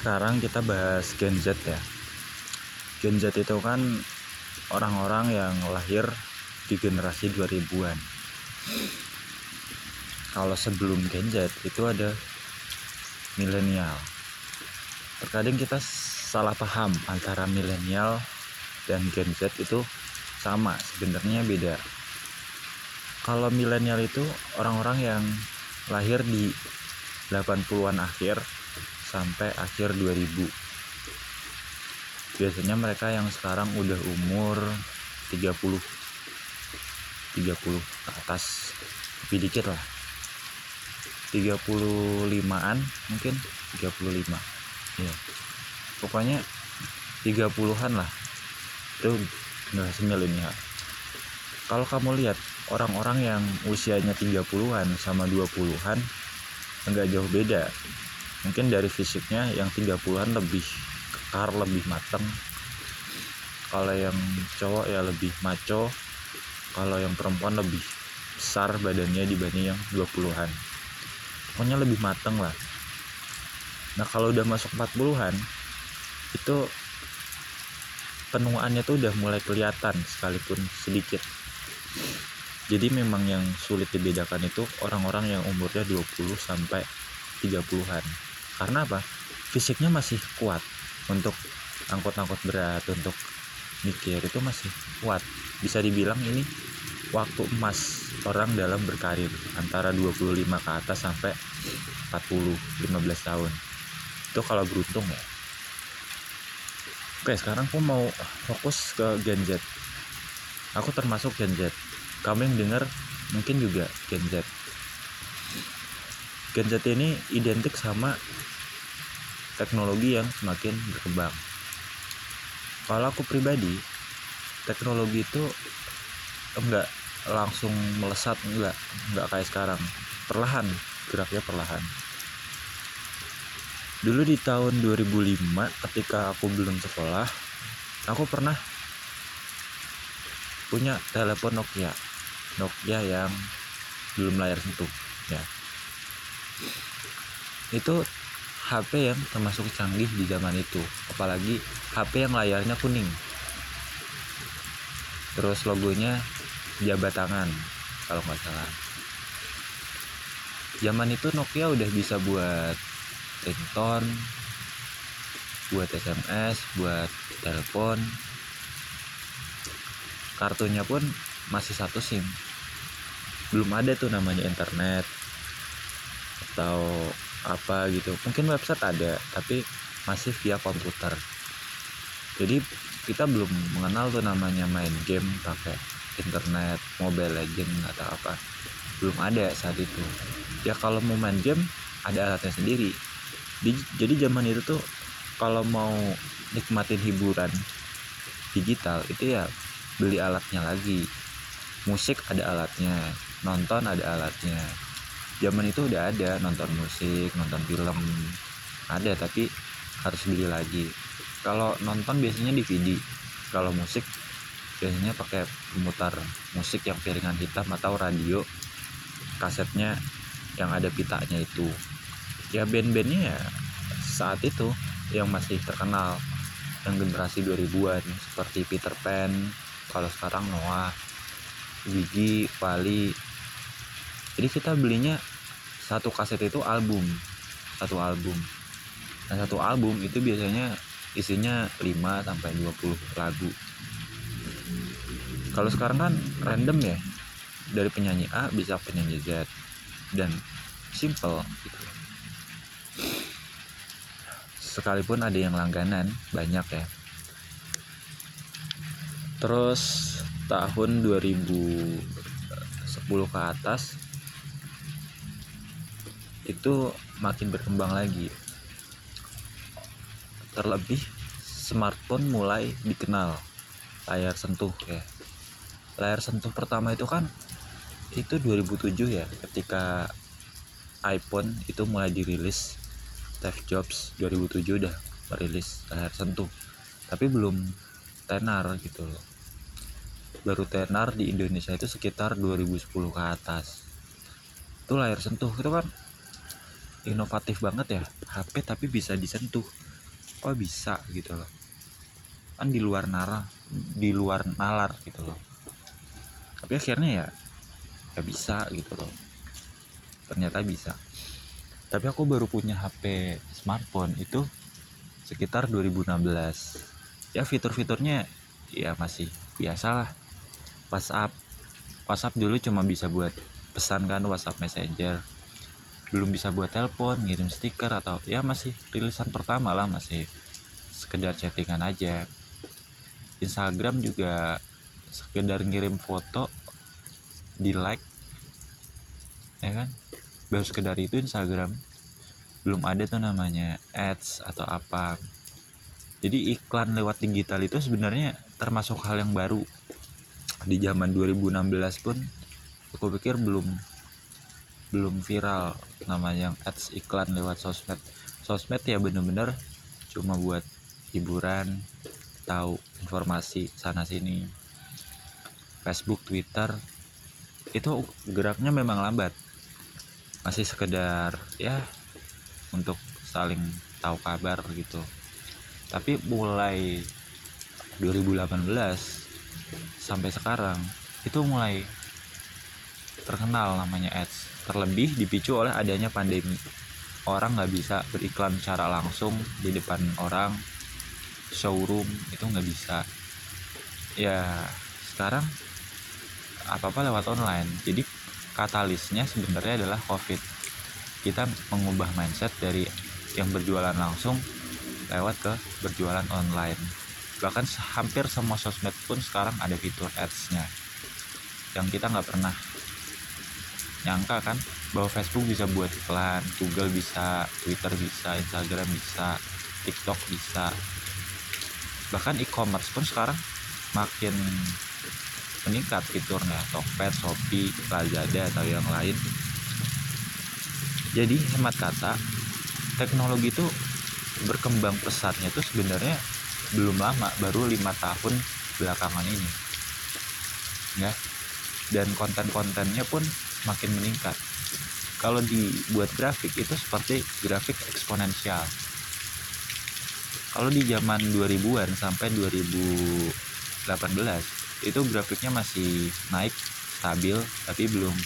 sekarang kita bahas Gen Z ya. Gen Z itu kan orang-orang yang lahir di generasi 2000-an. Kalau sebelum Gen Z itu ada milenial. Terkadang kita salah paham antara milenial dan Gen Z itu sama, sebenarnya beda. Kalau milenial itu orang-orang yang lahir di 80-an akhir sampai akhir 2000 biasanya mereka yang sekarang udah umur 30 30 ke atas lebih dikit lah. 35an mungkin 35 ya pokoknya 30-an lah. Itu generasi milenial kalau kamu lihat orang-orang yang usianya 30-an sama 20-an enggak jauh beda mungkin dari fisiknya yang 30-an lebih kekar lebih mateng. Kalau yang cowok ya lebih maco. Kalau yang perempuan lebih besar badannya dibanding yang 20-an pokoknya lebih mateng lah. Nah kalau udah masuk 40-an itu penuaannya tuh udah mulai kelihatan sekalipun sedikit. Jadi memang yang sulit dibedakan itu orang-orang yang umurnya 20 sampai 30-an karena apa? Fisiknya masih kuat untuk angkut-angkut berat untuk mikir itu masih kuat. Bisa dibilang ini waktu emas orang dalam berkarir antara 25 ke atas sampai 40 15 tahun. Itu kalau beruntung ya. Oke sekarang aku mau fokus ke Gen Z. Aku termasuk Gen Z. Kamu yang dengar mungkin juga Gen Z Gen Z ini identik sama teknologi yang semakin berkembang. Kalau aku pribadi, teknologi itu enggak langsung melesat enggak, enggak kayak sekarang. Perlahan, geraknya perlahan. Dulu di tahun 2005 ketika aku belum sekolah, aku pernah punya telepon Nokia. Nokia yang belum layar sentuh ya. Itu HP yang termasuk canggih di zaman itu apalagi HP yang layarnya kuning. Terus logonya jabat tangan kalau nggak salah. Zaman itu Nokia udah bisa buat ringtone buat SMS buat telepon. Kartunya pun masih satu SIM. Belum ada tuh namanya internet atau apa gitu. Mungkin website ada tapi masih via komputer. Jadi kita belum mengenal tuh namanya main game pakai internet mobile legend atau apa. Belum ada saat itu. Ya kalau mau main game ada alatnya sendiri. Jadi zaman itu tuh kalau mau nikmatin hiburan digital itu ya beli alatnya lagi. Musik ada alatnya nonton ada alatnya zaman itu udah ada nonton musik nonton film. Ada tapi harus beli lagi. Kalau nonton biasanya DVD kalau musik biasanya pakai pemutar musik yang piringan hitam atau radio kasetnya yang ada pitanya itu. Ya band-bandnya ya saat itu yang masih terkenal. Yang generasi 2000-an seperti Peter Pan kalau sekarang Noah Gigi, Pali jadi kita belinya satu kaset itu album. Satu album. Nah satu album itu biasanya isinya 5 sampai 20 lagu. Kalau sekarang kan random ya. Dari penyanyi A bisa penyanyi Z. Dan simple gitu. Sekalipun ada yang langganan banyak ya. Terus tahun 2010 ke atas itu makin berkembang lagi. Terlebih smartphone mulai dikenal. Layar sentuh ya. Layar sentuh pertama itu kan itu 2007 ya ketika iPhone itu mulai dirilis Steve Jobs 2007 udah merilis layar sentuh. Tapi belum tenar gitu loh. Baru tenar di Indonesia itu sekitar 2010 ke atas. Itu layar sentuh itu kan inovatif banget ya. HP tapi bisa disentuh. Oh bisa gitu loh. Kan di luar nara di luar nalar gitu loh. Tapi akhirnya ya ya bisa gitu loh. Ternyata bisa. Tapi aku baru punya HP smartphone itu sekitar 2016 ya fitur-fiturnya ya masih biasa lah. WhatsApp. WhatsApp dulu cuma bisa buat pesan kan WhatsApp Messenger belum bisa buat telepon ngirim stiker atau ya masih rilisan pertama lah masih sekedar chattingan aja. Instagram juga sekedar ngirim foto di like ya kan? Baru sekedar itu Instagram. Belum ada tuh namanya ads atau apa. Jadi iklan lewat digital itu sebenarnya termasuk hal yang baru. Di zaman 2016 pun aku pikir belum belum viral. Namanya yang ads iklan lewat sosmed. Sosmed ya bener-bener cuma buat hiburan tahu informasi sana sini. Facebook Twitter itu geraknya memang lambat. Masih sekedar ya untuk saling tahu kabar gitu. Tapi mulai 2018 sampai sekarang itu mulai terkenal namanya ads terlebih dipicu oleh adanya pandemi. Orang nggak bisa beriklan secara langsung di depan orang showroom itu nggak bisa. Ya sekarang apa apa lewat online. Jadi katalisnya sebenarnya adalah covid. Kita mengubah mindset dari yang berjualan langsung lewat ke berjualan online. Bahkan hampir semua sosmed pun sekarang ada fitur ads-nya yang kita nggak pernah nyangka kan bahwa Facebook bisa buat iklan, Google bisa, Twitter bisa, Instagram bisa, TikTok bisa. Bahkan e-commerce pun sekarang makin meningkat fiturnya, Tokped, Shopee, Lazada atau yang lain. Jadi hemat kata, teknologi itu berkembang pesatnya itu sebenarnya belum lama, baru lima tahun belakangan ini. Ya, dan konten-kontennya pun makin meningkat. Kalau dibuat grafik itu seperti grafik eksponensial. Kalau di zaman 2000-an sampai 2018 itu grafiknya masih naik stabil tapi belum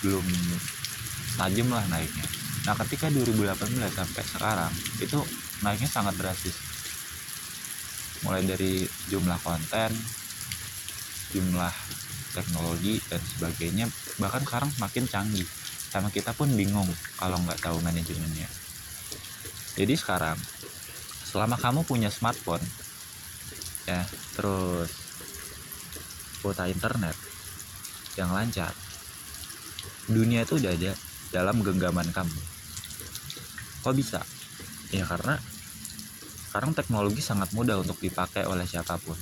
belum tajam lah naiknya. Nah ketika 2018 sampai sekarang itu naiknya sangat drastis. Mulai dari jumlah konten jumlah teknologi dan sebagainya bahkan sekarang semakin canggih. Sama kita pun bingung kalau nggak tahu manajemennya. Jadi sekarang selama kamu punya smartphone ya terus kuota internet yang lancar dunia itu udah ada dalam genggaman kamu. Kok bisa? Ya karena sekarang teknologi sangat mudah untuk dipakai oleh siapa pun.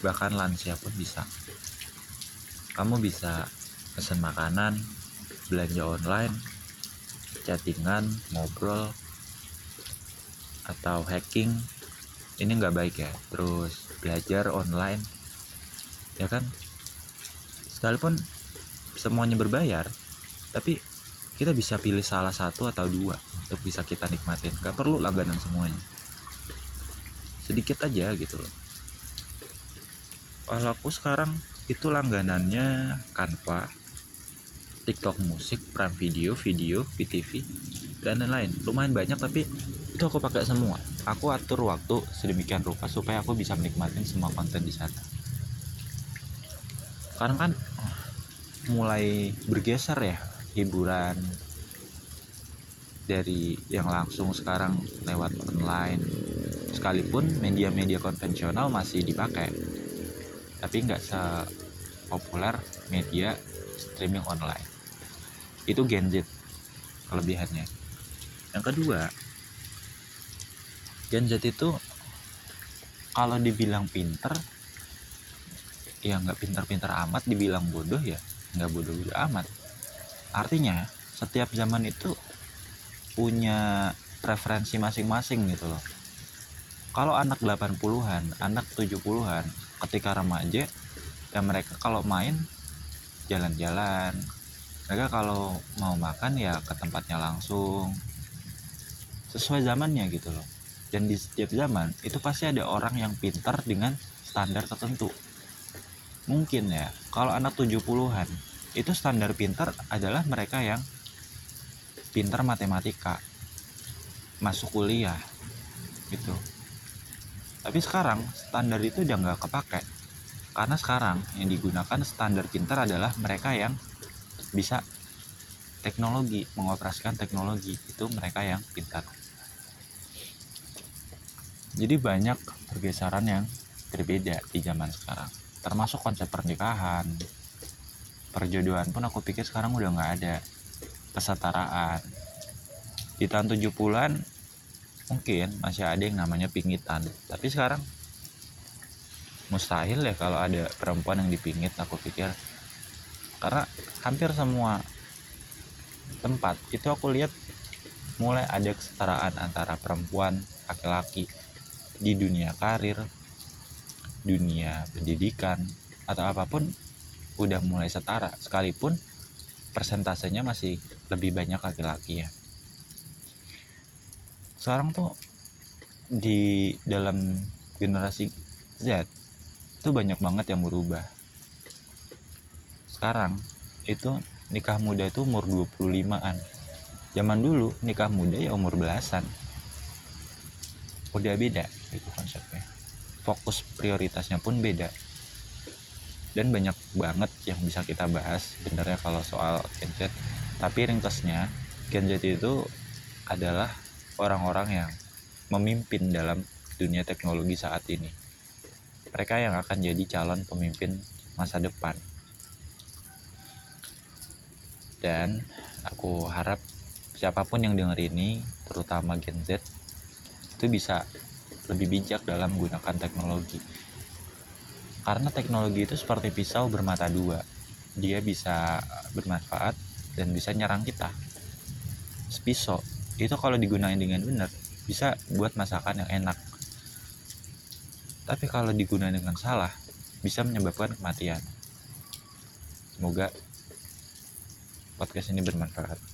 Bahkan lansia pun bisa kamu bisa pesan makanan belanja online chattingan ngobrol atau hacking. Ini nggak baik ya. Terus belajar online ya kan? Sekalipun semuanya berbayar tapi kita bisa pilih salah satu atau dua untuk bisa kita nikmatin. Gak perlu langganan semuanya. Sedikit aja gitu loh. Kalau aku sekarang itu langganannya Canva TikTok musik, Prime Video, video, VTV, dan lain-lain. Lumayan banyak tapi itu aku pakai semua. Aku atur waktu sedemikian rupa supaya aku bisa menikmati semua konten di sana. Sekarang kan mulai bergeser ya hiburan dari yang langsung sekarang lewat online. Sekalipun media-media konvensional masih dipakai tapi nggak sepopuler media streaming online. Itu Gen Z kelebihannya. Yang kedua Gen Z itu kalau dibilang pinter ya nggak pinter-pinter amat dibilang bodoh ya nggak bodoh-bodoh amat. Artinya setiap zaman itu punya preferensi masing-masing gitu loh kalau anak 80-an anak 70-an ketika remaja ya mereka kalau main jalan-jalan. Mereka kalau mau makan ya ke tempatnya langsung. Sesuai zamannya gitu loh. Dan di setiap zaman itu pasti ada orang yang pintar dengan standar tertentu. Mungkin ya kalau anak 70-an itu standar pintar adalah mereka yang pintar matematika masuk kuliah gitu tapi sekarang standar itu udah nggak kepake. Karena sekarang yang digunakan standar pintar adalah mereka yang bisa teknologi mengoperasikan teknologi. Itu mereka yang pintar. Jadi banyak pergeseran yang berbeda di zaman sekarang. Termasuk konsep pernikahan. Perjodohan pun aku pikir sekarang udah nggak ada. Kesetaraan. Di tahun 70-an mungkin masih ada yang namanya pingitan. Tapi sekarang mustahil ya kalau ada perempuan yang dipingit aku pikir. Karena hampir semua tempat itu aku lihat mulai ada kesetaraan antara perempuan laki-laki di dunia karir dunia pendidikan atau apa pun udah mulai setara. Sekalipun persentasenya masih lebih banyak laki-laki ya sekarang tuh di dalam generasi Z itu banyak banget yang berubah. Sekarang itu nikah muda itu umur 25-an zaman dulu nikah muda ya umur belasan. Udah beda itu konsepnya. Fokus prioritasnya pun beda. Dan banyak banget yang bisa kita bahas sebenarnya kalau soal Gen Z. Tapi ringkasnya Gen Z itu adalah orang-orang yang memimpin dalam dunia teknologi saat ini. Mereka yang akan jadi calon pemimpin masa depan. Dan aku harap siapa pun yang dengar ini terutama Gen Z itu bisa lebih bijak dalam menggunakan teknologi. Karena teknologi itu seperti pisau bermata dua. Dia bisa bermanfaat dan bisa nyerang kita. Pisau itu kalau digunakan dengan benar bisa buat masakan yang enak. Tapi kalau digunakan dengan salah bisa menyebabkan kematian. Semoga podcast ini bermanfaat